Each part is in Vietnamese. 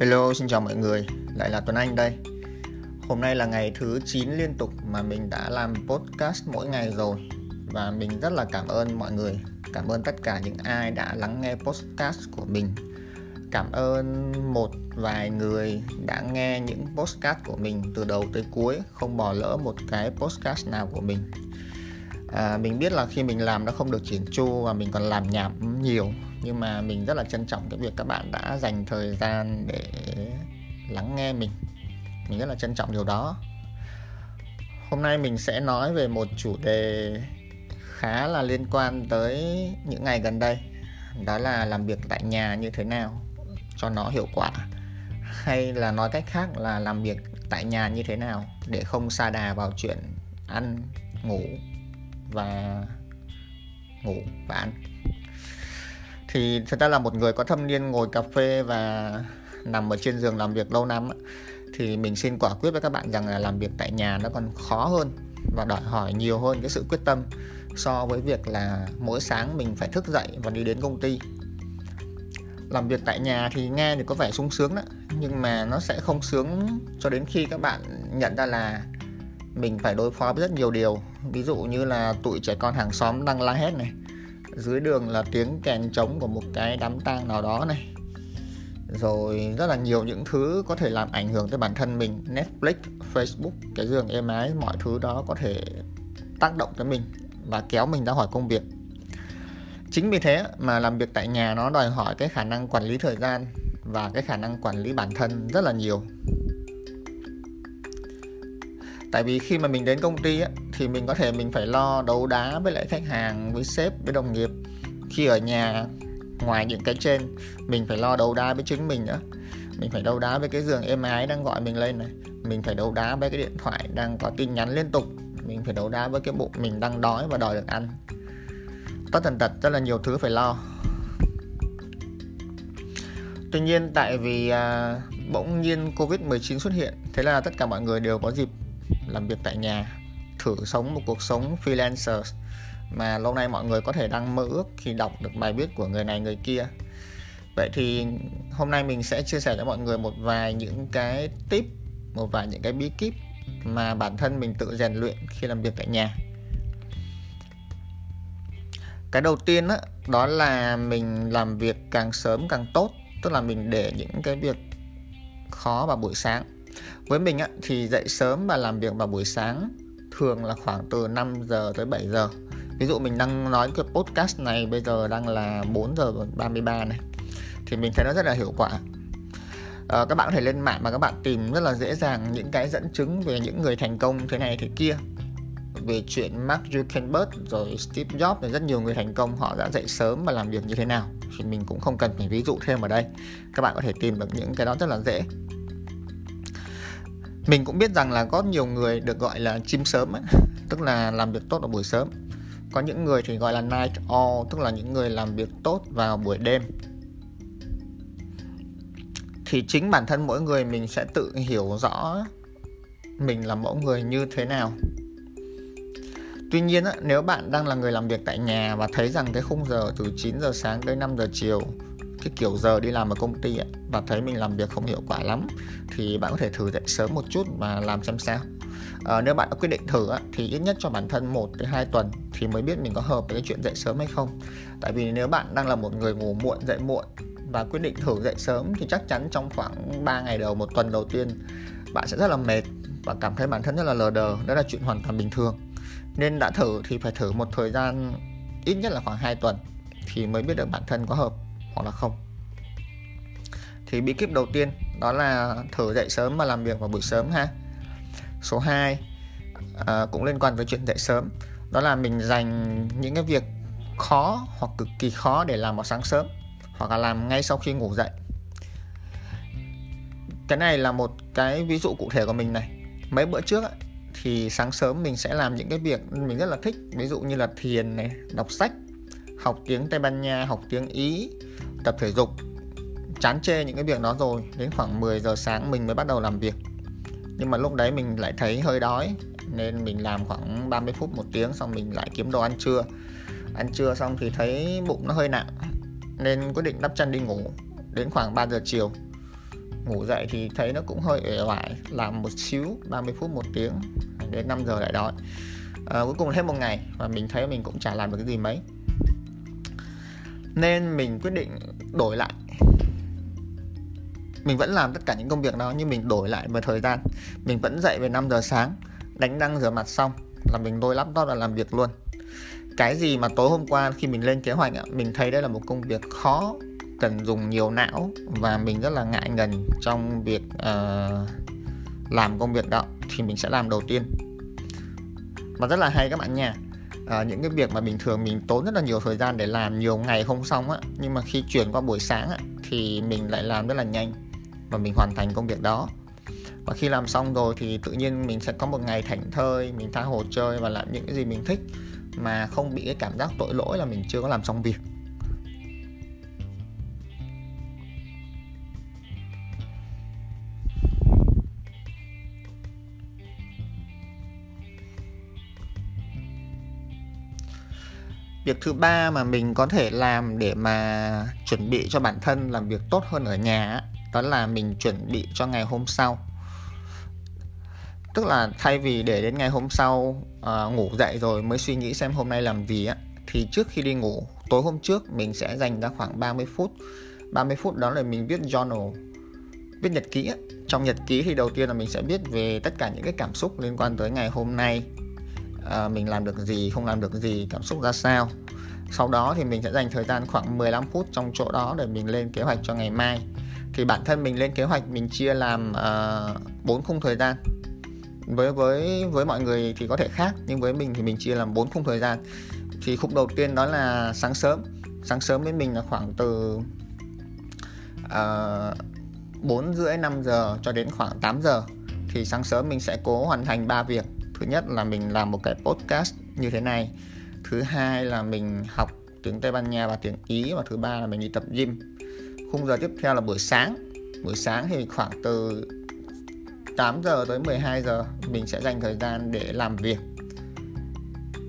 Hello, xin chào mọi người, lại là Tuấn Anh đây. Hôm nay là ngày thứ 9 liên tục mà mình đã làm podcast mỗi ngày rồi. Và mình rất là cảm ơn mọi người. Cảm ơn tất cả những ai đã lắng nghe podcast của mình. Cảm ơn một vài người đã nghe những podcast của mình từ đầu tới cuối Không bỏ lỡ một cái podcast nào của mình. À, Mình biết là khi mình làm nó không được chỉn chu và mình còn làm nhảm nhiều nhưng mà mình rất là trân trọng cái việc các bạn đã dành thời gian để lắng nghe mình. Mình rất là trân trọng điều đó. Hôm nay mình sẽ nói về một chủ đề khá là liên quan tới những ngày gần đây, đó là làm việc tại nhà như thế nào cho nó hiệu quả, hay là nói cách khác là làm việc tại nhà như thế nào để không xa đà vào chuyện ăn, ngủ và ngủ và ăn thì thật ra là một người có thâm niên ngồi cà phê và nằm ở trên giường làm việc lâu năm thì mình xin quả quyết với các bạn rằng là làm việc tại nhà nó còn khó hơn và đòi hỏi nhiều hơn cái sự quyết tâm so với việc là mỗi sáng mình phải thức dậy và đi đến công ty. Làm việc tại nhà thì nghe thì có vẻ sung sướng đó, nhưng mà nó sẽ không sướng cho đến khi các bạn nhận ra là mình phải đối phó với rất nhiều điều. Ví dụ như là tụi trẻ con hàng xóm đang la hét này dưới đường là tiếng kèn trống của một cái đám tang nào đó này. Rồi rất là nhiều những thứ có thể làm ảnh hưởng tới bản thân mình. Netflix, Facebook, cái giường êm ái mọi thứ đó có thể tác động tới mình và kéo mình ra khỏi công việc. Chính vì thế mà làm việc tại nhà nó đòi hỏi cái khả năng quản lý thời gian và cái khả năng quản lý bản thân rất là nhiều. Tại vì khi mà mình đến công ty á, thì mình có thể mình phải lo đấu đá với lại khách hàng với sếp với đồng nghiệp. Khi ở nhà ngoài những cái trên mình phải lo đấu đá với chính mình nữa mình phải đấu đá với cái giường êm ái đang gọi mình lên này. Mình phải đấu đá với cái điện thoại đang có tin nhắn liên tục. Mình phải đấu đá với cái bụng mình đang đói và đòi được ăn. Tất tần tật rất là nhiều thứ phải lo. Tuy nhiên tại vì à, bỗng nhiên covid 19 xuất hiện thế là tất cả mọi người đều có dịp làm việc tại nhà thử sống một cuộc sống freelancer mà lâu nay mọi người có thể đang mơ ước khi đọc được bài viết của người này người kia. Vậy thì hôm nay mình sẽ chia sẻ cho mọi người một vài những cái tip một vài những cái bí kíp mà bản thân mình tự rèn luyện khi làm việc tại nhà. Cái đầu tiên đó, đó là mình làm việc càng sớm càng tốt tức là mình để những cái việc khó vào buổi sáng. Với mình á, thì dậy sớm và làm việc vào buổi sáng thường là khoảng từ 5 giờ tới 7 giờ. Ví dụ mình đang nói cái podcast này bây giờ đang là 4 giờ 33 này thì mình thấy nó rất là hiệu quả. À, các bạn có thể lên mạng mà các bạn tìm rất là dễ dàng những cái dẫn chứng về những người thành công thế này thế kia. Về chuyện Mark Zuckerberg rồi Steve Jobs rồi rất nhiều người thành công họ đã dậy sớm và làm việc như thế nào thì mình cũng không cần phải ví dụ thêm ở đây. Các bạn có thể tìm được những cái đó rất là dễ mình cũng biết rằng là có nhiều người được gọi là chim sớm ấy, tức là làm việc tốt vào buổi sớm. Có những người thì gọi là night owl tức là những người làm việc tốt vào buổi đêm. Thì chính bản thân mỗi người mình sẽ tự hiểu rõ mình là mẫu người như thế nào. Tuy nhiên nếu bạn đang là người làm việc tại nhà và thấy rằng cái khung giờ từ 9 giờ sáng tới 5 giờ chiều cái kiểu giờ đi làm ở công ty ấy, và thấy mình làm việc không hiệu quả lắm thì bạn có thể thử dậy sớm một chút và làm xem sao. À, nếu bạn đã quyết định thử ấy, thì ít nhất cho bản thân 1 tới 2 tuần thì mới biết mình có hợp với cái chuyện dậy sớm hay không. Tại vì nếu bạn đang là một người ngủ muộn dậy muộn và quyết định thử dậy sớm thì chắc chắn trong khoảng 3 ngày đầu một tuần đầu tiên bạn sẽ rất là mệt và cảm thấy bản thân rất là lờ đờ đó là chuyện hoàn toàn bình thường. Nên đã thử thì phải thử một thời gian ít nhất là khoảng 2 tuần thì mới biết được bản thân có hợp hoặc là không. Thì bí kíp đầu tiên đó là thử dậy sớm và làm việc vào buổi sớm ha. Số 2 à, cũng liên quan với chuyện dậy sớm. Đó là mình dành những cái việc khó hoặc cực kỳ khó để làm vào sáng sớm hoặc là làm ngay sau khi ngủ dậy. Cái này là một cái ví dụ cụ thể của mình này. Mấy bữa trước thì sáng sớm mình sẽ làm những cái việc mình rất là thích. Ví dụ như là thiền này đọc sách học tiếng tây ban nha học tiếng ý tập thể dục chán chê những cái việc đó rồi. Đến khoảng 10 giờ sáng mình mới bắt đầu làm việc. Nhưng mà lúc đấy mình lại thấy hơi đói nên mình làm khoảng 30 phút một tiếng xong mình lại kiếm đồ ăn trưa. Ăn trưa xong thì thấy bụng nó hơi nặng nên quyết định đắp chân đi ngủ. Đến khoảng 3 giờ chiều ngủ dậy thì thấy nó cũng hơi uể oải làm một xíu 30 phút một tiếng đến 5 giờ lại đói. À, cuối cùng hết một ngày và mình thấy mình cũng chả làm được cái gì mấy nên mình quyết định đổi lại. Mình vẫn làm tất cả những công việc đó nhưng mình đổi lại về thời gian. Mình vẫn dậy về 5 giờ sáng đánh răng rửa mặt xong là mình lôi laptop và làm việc luôn. Cái gì mà tối hôm qua khi mình lên kế hoạch mình thấy đây là một công việc khó cần dùng nhiều não và mình rất là ngại ngần trong việc uh, làm công việc đó thì mình sẽ làm đầu tiên. Và rất là hay các bạn nha à, những cái việc mà bình thường mình tốn rất là nhiều thời gian để làm nhiều ngày không xong á nhưng mà khi chuyển qua buổi sáng á, thì mình lại làm rất là nhanh và mình hoàn thành công việc đó. Và khi làm xong rồi thì tự nhiên mình sẽ có một ngày thảnh thơi mình tha hồ chơi và làm những cái gì mình thích mà không bị cái cảm giác tội lỗi là mình chưa có làm xong việc. Việc thứ ba mà mình có thể làm để mà chuẩn bị cho bản thân làm việc tốt hơn ở nhà đó là mình chuẩn bị cho ngày hôm sau. Tức là thay vì để đến ngày hôm sau à, ngủ dậy rồi mới suy nghĩ xem hôm nay làm gì á thì trước khi đi ngủ tối hôm trước mình sẽ dành ra khoảng 30 phút. 30 phút đó là mình viết journal viết nhật ký á. trong nhật ký thì đầu tiên là mình sẽ viết về tất cả những cái cảm xúc liên quan tới ngày hôm nay à, mình làm được gì không làm được gì cảm xúc ra sao. Sau đó thì mình sẽ dành thời gian khoảng 15 phút trong chỗ đó để mình lên kế hoạch cho ngày mai. Thì bản thân mình lên kế hoạch mình chia làm à, bốn uh, khung thời gian. Với với với mọi người thì có thể khác nhưng với mình thì mình chia làm bốn khung thời gian. Thì khung đầu tiên đó là sáng sớm. Sáng sớm với mình là khoảng từ à, uh, 4 rưỡi 5 giờ cho đến khoảng 8 giờ. Thì sáng sớm mình sẽ cố hoàn thành ba việc thứ nhất là mình làm một cái podcast như thế này. Thứ hai là mình học tiếng Tây Ban Nha và tiếng Ý. Và thứ ba là mình đi tập gym. Khung giờ tiếp theo là buổi sáng. Buổi sáng thì khoảng từ 8 giờ tới 12 giờ mình sẽ dành thời gian để làm việc.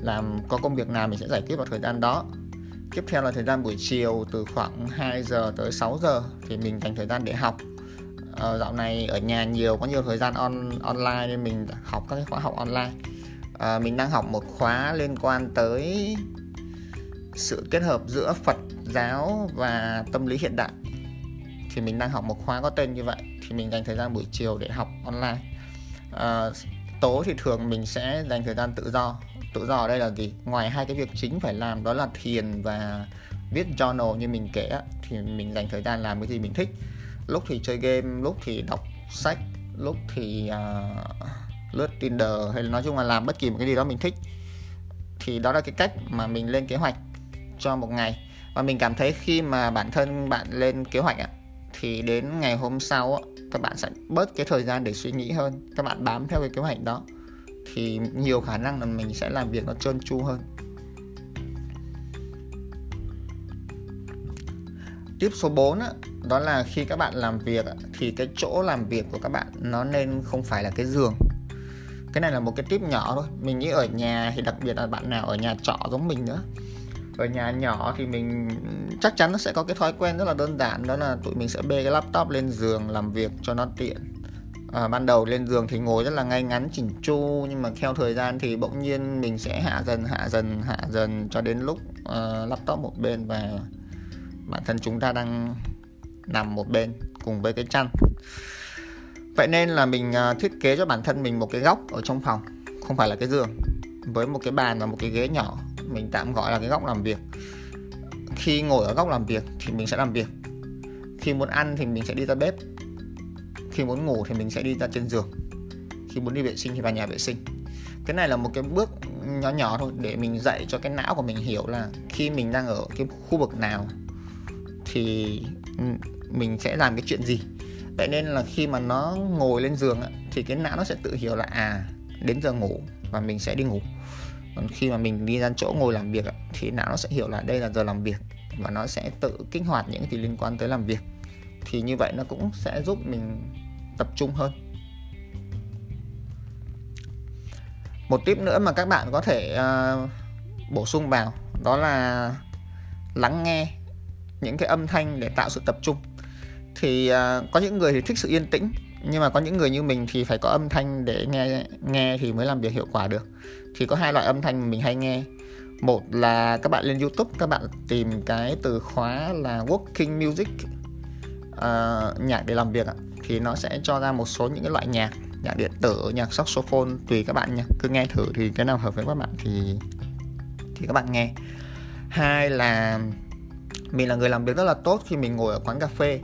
Làm có công việc nào mình sẽ giải quyết vào thời gian đó. Tiếp theo là thời gian buổi chiều từ khoảng 2 giờ tới 6 giờ thì mình dành thời gian để học à, dạo này ở nhà nhiều có nhiều thời gian on online nên mình học các cái khóa học online. À, mình đang học một khóa liên quan tới sự kết hợp giữa Phật giáo và tâm lý hiện đại. Thì mình đang học một khóa có tên như vậy thì mình dành thời gian buổi chiều để học online. À, tối thì thường mình sẽ dành thời gian tự do. Tự do ở đây là gì? Ngoài hai cái việc chính phải làm đó là thiền và viết journal như mình kể thì mình dành thời gian làm cái gì mình thích lúc thì chơi game lúc thì đọc sách lúc thì uh, lướt Tinder hay là nói chung là làm bất kỳ một cái gì đó mình thích. Thì đó là cái cách mà mình lên kế hoạch cho một ngày. Và mình cảm thấy khi mà bản thân bạn lên kế hoạch thì đến ngày hôm sau các bạn sẽ bớt cái thời gian để suy nghĩ hơn các bạn bám theo cái kế hoạch đó. Thì nhiều khả năng là mình sẽ làm việc nó trơn tru hơn. Tip số 4 á, đó là khi các bạn làm việc thì cái chỗ làm việc của các bạn nó nên không phải là cái giường. Cái này là một cái tip nhỏ thôi. Mình nghĩ ở nhà thì đặc biệt là bạn nào ở nhà trọ giống mình nữa. Ở nhà nhỏ thì mình chắc chắn nó sẽ có cái thói quen rất là đơn giản đó là tụi mình sẽ bê cái laptop lên giường làm việc cho nó tiện. À, ban đầu lên giường thì ngồi rất là ngay ngắn chỉnh chu nhưng mà theo thời gian thì bỗng nhiên mình sẽ hạ dần hạ dần hạ dần cho đến lúc uh, laptop một bên và bản thân chúng ta đang nằm một bên cùng với cái chăn. Vậy nên là mình à, thiết kế cho bản thân mình một cái góc ở trong phòng, không phải là cái giường. Với một cái bàn và một cái ghế nhỏ, mình tạm gọi là cái góc làm việc. Khi ngồi ở góc làm việc thì mình sẽ làm việc. Khi muốn ăn thì mình sẽ đi ra bếp. Khi muốn ngủ thì mình sẽ đi ra trên giường. Khi muốn đi vệ sinh thì vào nhà vệ sinh. Cái này là một cái bước nhỏ nhỏ thôi để mình dạy cho cái não của mình hiểu là khi mình đang ở cái khu vực nào thì mình sẽ làm cái chuyện gì? Vậy nên là khi mà nó ngồi lên giường thì cái não nó sẽ tự hiểu là à đến giờ ngủ và mình sẽ đi ngủ. Còn khi mà mình đi ra chỗ ngồi làm việc thì não nó sẽ hiểu là đây là giờ làm việc và nó sẽ tự kích hoạt những gì liên quan tới làm việc. Thì như vậy nó cũng sẽ giúp mình tập trung hơn. Một tip nữa mà các bạn có thể uh, bổ sung vào đó là lắng nghe những cái âm thanh để tạo sự tập trung. Thì à, có những người thì thích sự yên tĩnh nhưng mà có những người như mình thì phải có âm thanh để nghe nghe thì mới làm việc hiệu quả được. Thì có hai loại âm thanh mà mình hay nghe. Một là các bạn lên youtube các bạn tìm cái từ khóa là working music uh, nhạc để làm việc ạ. Thì nó sẽ cho ra một số những cái loại nhạc nhạc điện tử nhạc saxophone tùy các bạn nha. Cứ nghe thử thì cái nào hợp với các bạn thì thì các bạn nghe. Hai là mình là người làm việc rất là tốt khi mình ngồi ở quán cà phê.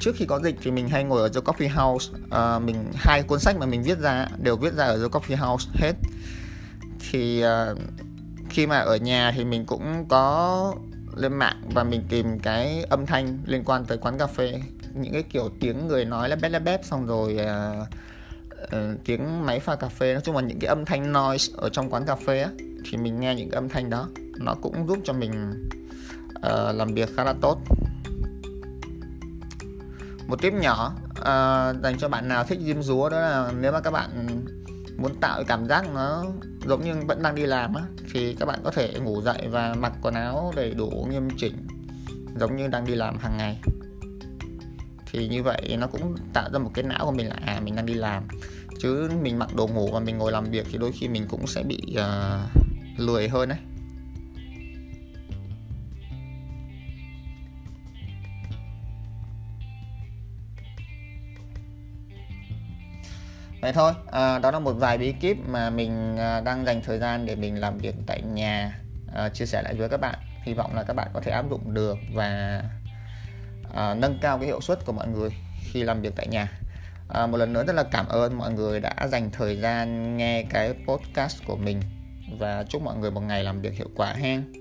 Trước khi có dịch thì mình hay ngồi ở The Coffee House. À, mình hai cuốn sách mà mình viết ra đều viết ra ở The Coffee House hết. Thì à, khi mà ở nhà thì mình cũng có lên mạng và mình tìm cái âm thanh liên quan tới quán cà phê. Những cái kiểu tiếng người nói là bét là bét xong rồi à, uh, tiếng máy pha cà phê. Nói chung là những cái âm thanh noise ở trong quán cà phê á thì mình nghe những cái âm thanh đó nó cũng giúp cho mình uh, làm việc khá là tốt. Một tip nhỏ uh, dành cho bạn nào thích diêm rúa đó là nếu mà các bạn muốn tạo cảm giác nó giống như vẫn đang đi làm á thì các bạn có thể ngủ dậy và mặc quần áo đầy đủ nghiêm chỉnh giống như đang đi làm hàng ngày. Thì như vậy nó cũng tạo ra một cái não của mình là à mình đang đi làm. Chứ mình mặc đồ ngủ và mình ngồi làm việc thì đôi khi mình cũng sẽ bị uh, lười hơn đấy vậy thôi à, đó là một vài bí kíp mà mình à, đang dành thời gian để mình làm việc tại nhà à, chia sẻ lại với các bạn. Hy vọng là các bạn có thể áp dụng được và à, nâng cao cái hiệu suất của mọi người khi làm việc tại nhà. À, một lần nữa rất là cảm ơn mọi người đã dành thời gian nghe cái podcast của mình và chúc mọi người một ngày làm việc hiệu quả hang